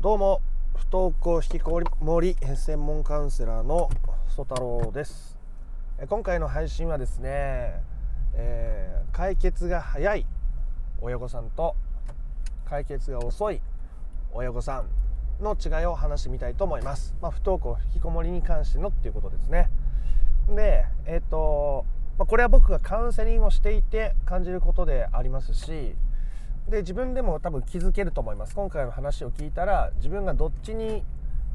どうも不登校引きこもり専門カウンセラーの曽太郎です。今回の配信はですね、えー、解決が早い親御さんと解決が遅い親御さんの違いを話してみたいと思います、まあ、不登校引きこもりに関してのっていうことですね。でえっ、ー、と、まあ、これは僕がカウンセリングをしていて感じることでありますしで自分でも多分気づけると思います。今回の話を聞いたら自分がどっちに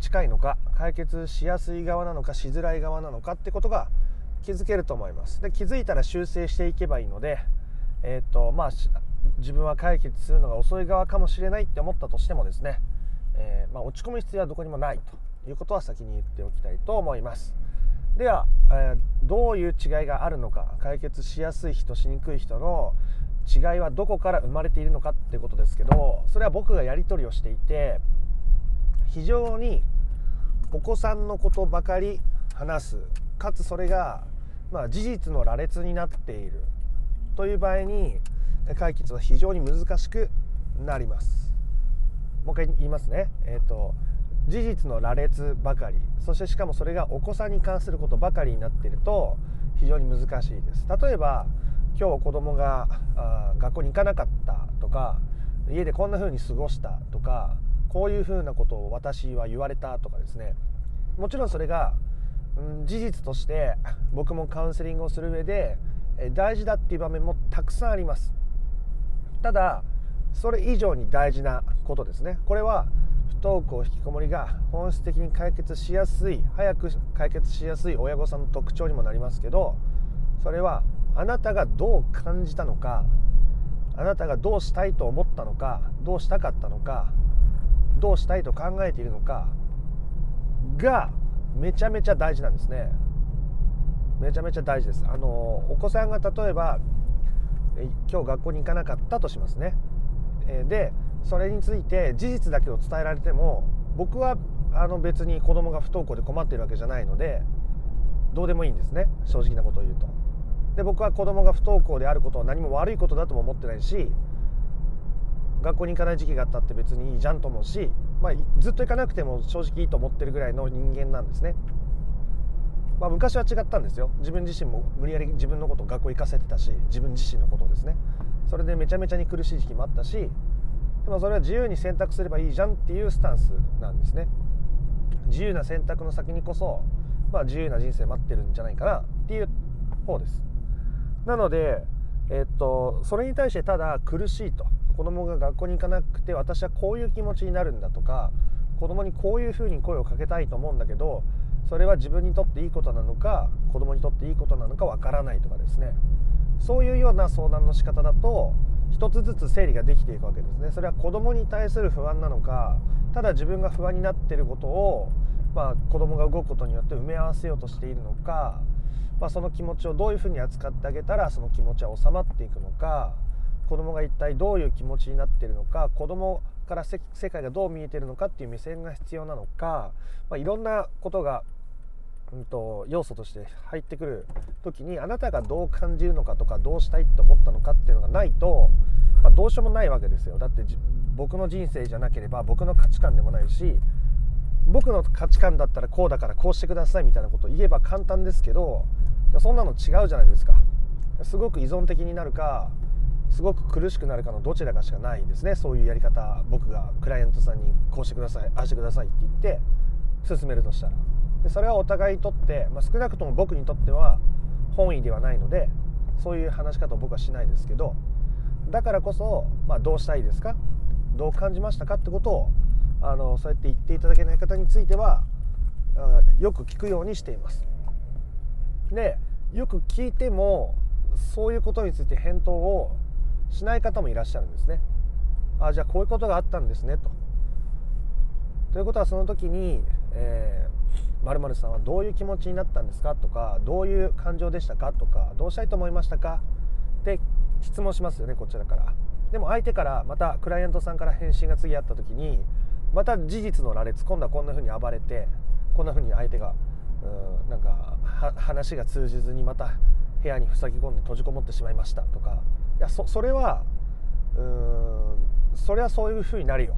近いのか解決しやすい側なのかしづらい側なのかってことが気づけると思います。で気づいたら修正していけばいいのでえっ、とまあ自分は解決するのが遅い側かもしれないって思ったとしてもですね、えー、まあ、落ち込む必要はどこにもないということは先に言っておきたいと思います。では、えー、どういう違いがあるのか解決しやすい人しにくい人の違いはどこから生まれているのかってことですけどそれは僕がやり取りをしていて非常にお子さんのことばかり話すかつそれが、まあ、事実の羅列になっているという場合に解決は非常に難しくなります。もう一回言いますね。えっ、ー、と事実の羅列ばかりそしてしかもそれがお子さんに関することばかりになっていると非常に難しいです。例えば今日子供があ学校に行かなかったとか家でこんな風に過ごしたとかこういう風なことを私は言われたとかですね。もちろんそれが、うん、事実として僕もカウンセリングをする上で大事だっていう場面もたくさんあります。ただそれ以上に大事なことですね。これは不登校引きこもりが本質的に解決しやすい早く解決しやすい親御さんの特徴にもなりますけどそれはあなたがどう感じたのかあなたがどうしたいと思ったのかどうしたかったのかどうしたいと考えているのかがめちゃめちゃ大事なんですね。めちゃめちゃ大事です。あのお子さんが例えば今日学校に行かなかったとしますね。でそれについて事実だけを伝えられても僕はあの別に子供が不登校で困ってるわけじゃないのでどうでもいいんですね。正直なことを言うと。で僕は子供が不登校であることは何も悪いことだとも思ってないし学校に行かない時期があったって別にいいじゃんと思うし、まあ、ずっと行かなくても正直いいと思ってるぐらいの人間なんですね。まあ、昔は違ったんですよ。自分自身も無理やり自分のことを学校行かせてたし自分自身のことですね。それでめちゃめちゃに苦しい時期もあったしでもそれは自由に選択すればいいじゃんっていうスタンスなんですね。自由な選択の先にこそ、まあ、自由な人生待ってるんじゃないかなっていう方です。なので、えっと、それに対してただ苦しいと。子供が学校に行かなくて私はこういう気持ちになるんだとか子供にこういうふうに声をかけたいと思うんだけどそれは自分にとっていいことなのか子供にとっていいことなのかわからないとかですね。そういうような相談の仕方だと一つずつ整理ができていくわけですね。それは子供に対する不安なのかただ自分が不安になっていることを、まあ、子供が動くことによって埋め合わせようとしているのかまあ、その気持ちをどういうふうに扱ってあげたらその気持ちは収まっていくのか子供が一体どういう気持ちになっているのか子供から世界がどう見えているのかっていう目線が必要なのか、まあ、いろんなことが、うんと、要素として入ってくる時にあなたがどう感じるのかとかどうしたいって思ったのかっていうのがないと、まあ、どうしようもないわけですよ。だって僕の人生じゃなければ僕の価値観でもないし僕の価値観だったらこうだからこうしてくださいみたいなことを言えば簡単ですけどそんなの違うじゃないですか。すごく依存的になるかすごく苦しくなるかのどちらかしかないですね。そういうやり方僕がクライアントさんにこうしてくださいああしてくださいって言って進めるとしたら。でそれはお互いにとって、まあ、少なくとも僕にとっては本意ではないのでそういう話し方を僕はしないですけどだからこそ、まあ、どうしたいですか？どう感じましたか？ってことをあのそうやって言っていただけない方についてはよく聞くようにしています。でよく聞いてもそういうことについて返答をしない方もいらっしゃるんですね。あじゃあこういうことがあったんですねと。ということはその時に「えー、○○さんはどういう気持ちになったんですか?」とか「どういう感情でしたか?」とか「どうしたいと思いましたか?」って質問しますよねこちらから。でも相手からまたクライアントさんから返信が次あった時にまた事実の羅列今度はこんな風に暴れてこんな風に相手がうんなんか話が通じずにまた部屋に塞ぎ込んで閉じこもってしまいましたとか。いやそそれはうんそれはそういう風になるよ。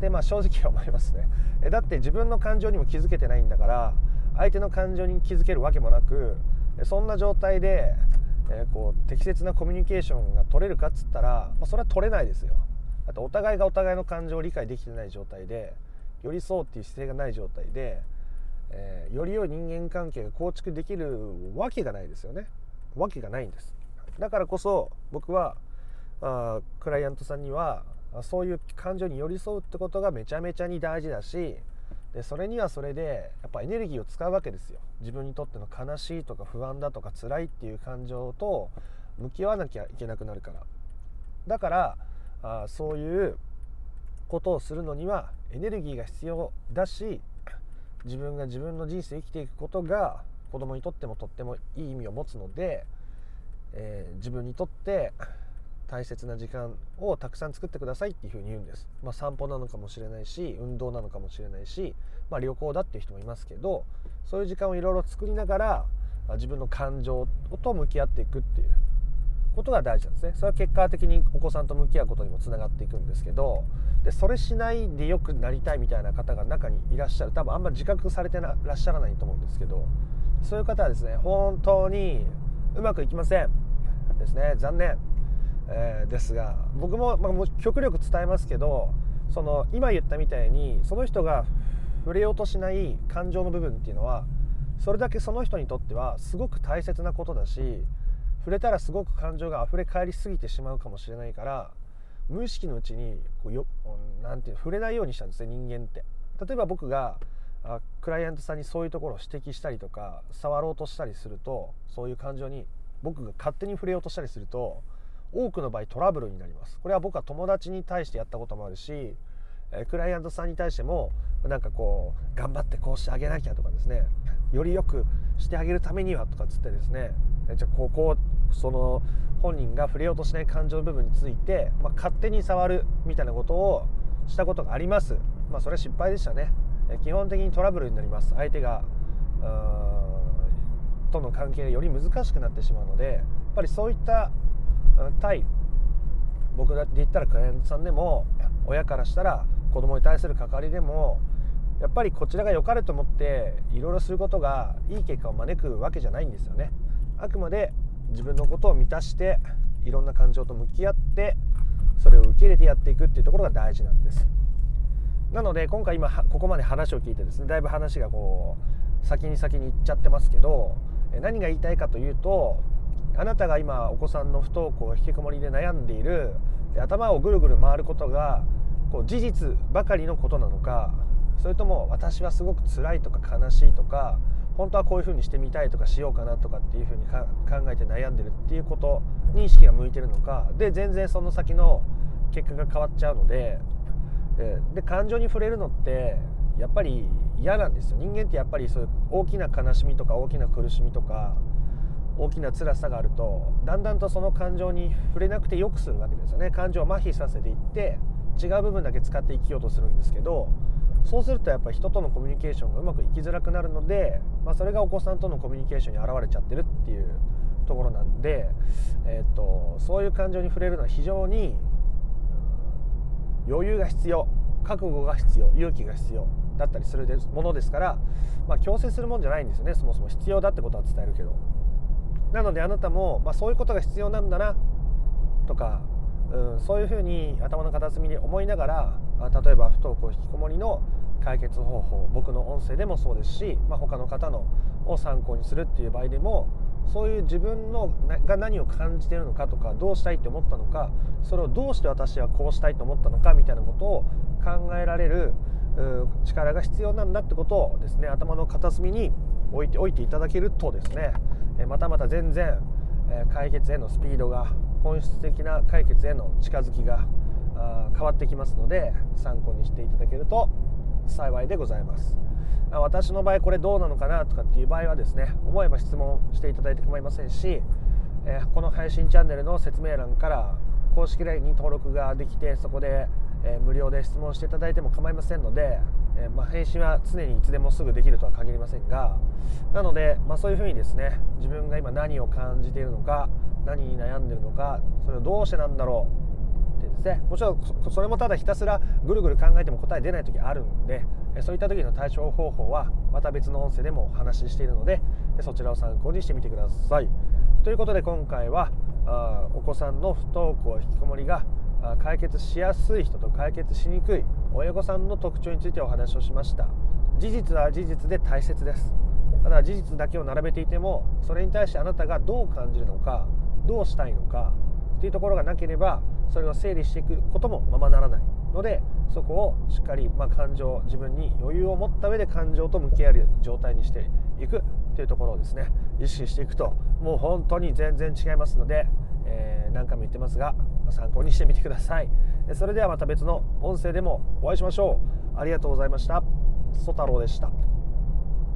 でまあ正直思いますね。えだって自分の感情にも気づけてないんだから相手の感情に気づけるわけもなくそんな状態で、えー、こう適切なコミュニケーションが取れるかっつったら、まあ、それは取れないですよ。あとお互いがお互いの感情を理解できてない状態で寄り添うっていう姿勢がない状態で、えー、より良い人間関係が構築できるわけがないですよね。わけがないんです。だからこそ僕はあクライアントさんにはそういう感情に寄り添うってことがめちゃめちゃに大事だしでそれにはそれでやっぱエネルギーを使うわけですよ。自分にとっての悲しいとか不安だとか辛いっていう感情と向き合わなきゃいけなくなるから。だからあそういうことをするのにはエネルギーが必要だし自分が自分の人生生きていくことが子供にとってもとってもいい意味を持つので、えー、自分にとって大切な時間をたくさん作ってくださいっていうふうに言うんです、まあ、散歩なのかもしれないし運動なのかもしれないし、まあ、旅行だっていう人もいますけどそういう時間をいろいろ作りながら自分の感情と向き合っていくっていうことが大事なんですね。それは結果的にお子さんと向き合うことにもつながっていくんですけどでそれしないでよくなりたいみたいな方が中にいらっしゃる。多分あんま自覚されてらっしゃらないと思うんですけどそういう方はですね本当にうまくいきませんですね。残念。えー、ですが僕も,、まあ、も極力伝えますけどその今言ったみたいにその人が触れようとしない感情の部分っていうのはそれだけその人にとってはすごく大切なことだし触れたらすごく感情が溢れ返りすぎてしまうかもしれないから無意識のうちにこうよなんていう触れないようにしたんですね人間って。例えば僕があクライアントさんにそういうところを指摘したりとか触ろうとしたりするとそういう感情に僕が勝手に触れようとしたりすると多くの場合トラブルになります。これは僕は友達に対してやったこともあるしえクライアントさんに対してもなんかこう頑張ってこうしてあげなきゃとかですね。よりよくしてあげるためにはとかつってですね。じゃあここその本人が触れようとしない感情の部分について、まあ、勝手に触るみたいなことをしたことがあります。まあそれは失敗でしたね。基本的にトラブルになります。相手がとの関係がより難しくなってしまうのでやっぱりそういった対僕で言ったらクライアントさんでも親からしたら子供に対する関わりでもやっぱりこちらが良かれと思っていろいろすることがいい結果を招くわけじゃないんですよね。あくまで自分のことを満たしていろんな感情と向き合ってそれを受け入れてやっていくっていうところが大事なんです。なので今回今ここまで話を聞いてですねだいぶ話がこう先に先に行っちゃってますけど何が言いたいかというとあなたが今お子さんの不登校引きこもりで悩んでいるで頭をぐるぐる回ることがこう事実ばかりのことなのかそれとも私はすごく辛いとか悲しいとか本当はこういうふうにしてみたいとかしようかなとかっていうふうに考えて悩んでるっていうことに意識が向いてるのかで全然その先の結果が変わっちゃうのでで感情に触れるのってやっぱり嫌なんですよ。人間ってやっぱりそういう大きな悲しみとか大きな苦しみとか大きな辛さがあるとだんだんとその感情に触れなくてよくするわけですよね。感情を麻痺させていって違う部分だけ使って生きようとするんですけどそうするとやっぱり人とのコミュニケーションがうまくいきづらくなるので、まあ、それがお子さんとのコミュニケーションに表れちゃってるっていうところなんで、えー、っとそういう感情に触れるのは非常に余裕が必要覚悟が必要勇気が必要だったりするものですから、まあ、強制するもんじゃないんですよねそもそも必要だってことは伝えるけど。なのであなたも、まあ、そういうことが必要なんだなとか、うん、そういうふうに頭の片隅に思いながら例えば不登校引きこもりの解決方法僕の音声でもそうですし、まあ、他の方のを参考にするっていう場合でもそういう自分のが何を感じているのかとかどうしたいって思ったのかそれをどうして私はこうしたいと思ったのかみたいなことを考えられる力が必要なんだってことをですね頭の片隅に置いておいていただけるとですねまたまた全然解決へのスピードが本質的な解決への近づきが変わってきますので参考にしていただけると幸いでございます。私の場合これどうなのかなとかっていう場合はですね思えば質問していただいて構いませんしこの配信チャンネルの説明欄から公式 LINE に登録ができてそこで無料で質問していただいても構いませんのでえまあ、返信は常にいつでもすぐできるとは限りませんがなので、まあ、そういうふうにですね自分が今何を感じているのか何に悩んでいるのかそれをどうしてなんだろうねもちろんそれもただひたすらぐるぐる考えても答え出ない時あるんでそういった時の対処方法はまた別の音声でもお話ししているのでそちらを参考にしてみてください。ということで今回はあお子さんの不登校引きこもりが解決しやすい人と解決しにくい親御さんの特徴についてお話をしました。事実は事実で大切です。ただ事実だけを並べていてもそれに対してあなたがどう感じるのかどうしたいのかっていうところがなければそれを整理していくこともままならないのでそこをしっかり、まあ、感情自分に余裕を持った上で感情と向き合える状態にしていくというところをですね意識していくともう本当に全然違いますので、えー、何回も言ってますが参考にしてみてください。それではまた別の音声でもお会いしましょう。ありがとうございました。ソ太郎でした。